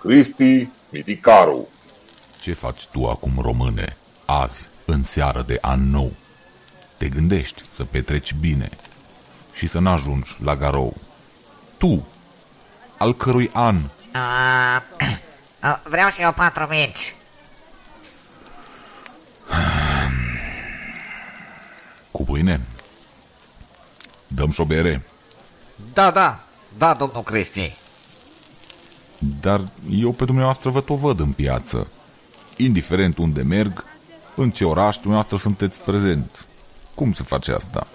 Cristi Miticaru. Ce faci tu acum, române, azi, în seară de an nou? Te gândești să petreci bine și să n-ajungi la garou. Tu, al cărui an A, a, vreau și eu patru mici. cu pâine? Dăm și o bere, Da, da, da, domnul Cristi. Dar eu pe dumneavoastră vă tot văd în piață. Indiferent unde merg, în ce oraș dumneavoastră sunteți prezent. Cum se face asta?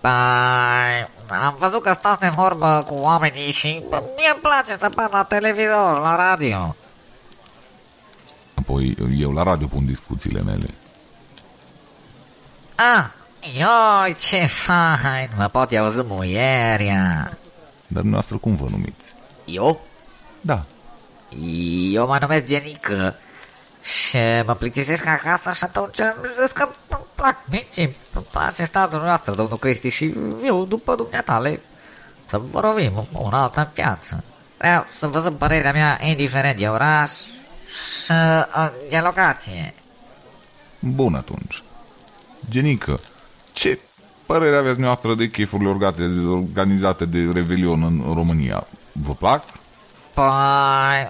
Păi, am văzut că stați de vorbă cu oamenii și mie îmi place să par la televizor, la radio. Apoi eu la radio pun discuțiile mele. Ah, ioi, ce fain, mă pot eu auzi muieria. Dar dumneavoastră cum vă numiți? Eu? Da, Eu mă numesc Genică și mă plictisesc acasă și atunci am zis că îmi plac micii, îmi place statul noastră, domnul Cristi, și eu după dumneatale să vorbim una altă piață. Vreau să vă zic părerea mea, indiferent de oraș și uh, de locație. bun atunci. Genică, ce părere aveți dumneavoastră de chefurile organizate, organizate de Revelion în România? Vă plac? Păi,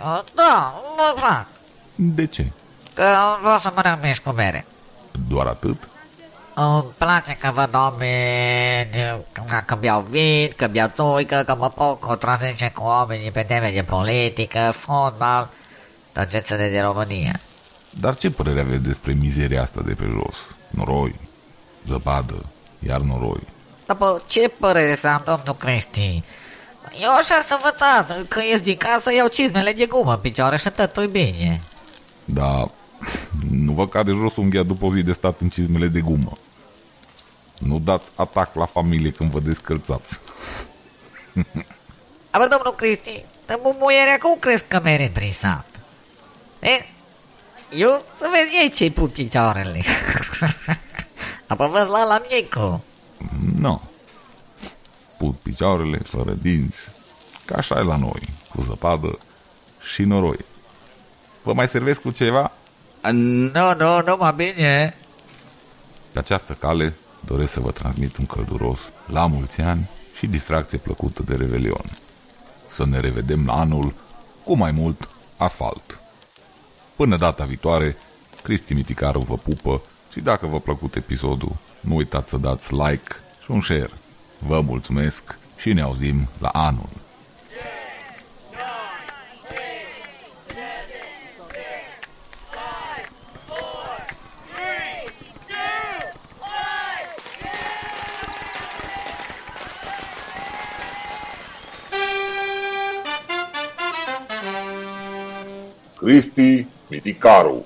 uh, da, mă plac, De ce? că vreau să mănânc mici cu mere. Doar atât? Îmi place că văd oameni că, că beau vin, că beau țuică, că mă pot contrazice cu oamenii pe teme de politică, fotbal, tot ce ține de România. Dar ce părere aveți despre mizeria asta de pe jos? Noroi, zăpadă, iar noroi. După ce părere să am, domnul Cristi? Eu așa sunt învățat, când ies din casă iau cizmele de gumă în picioare și totul bine. Dar nu vă cade jos unghia după o zi de stat în cizmele de gumă. Nu dați atac la familie când vă descălțați. Abă, domnul Cristi, de mumuierea cum crezi că mere prin sat? E? Eu să vezi ei ce-i pun picioarele. Apoi văd la la micu. Nu. Put picioarele fără dinți. Ca așa e la noi, cu zăpadă și noroi. Vă mai servesc cu ceva? Nu, nu, nu mă bine. Pe această cale doresc să vă transmit un călduros la mulți ani și distracție plăcută de Revelion. Să ne revedem la anul cu mai mult asfalt. Până data viitoare, Cristi Miticaru vă pupă și dacă v-a plăcut episodul, nu uitați să dați like și un share. Vă mulțumesc și ne auzim la anul. Cristi Miticaru.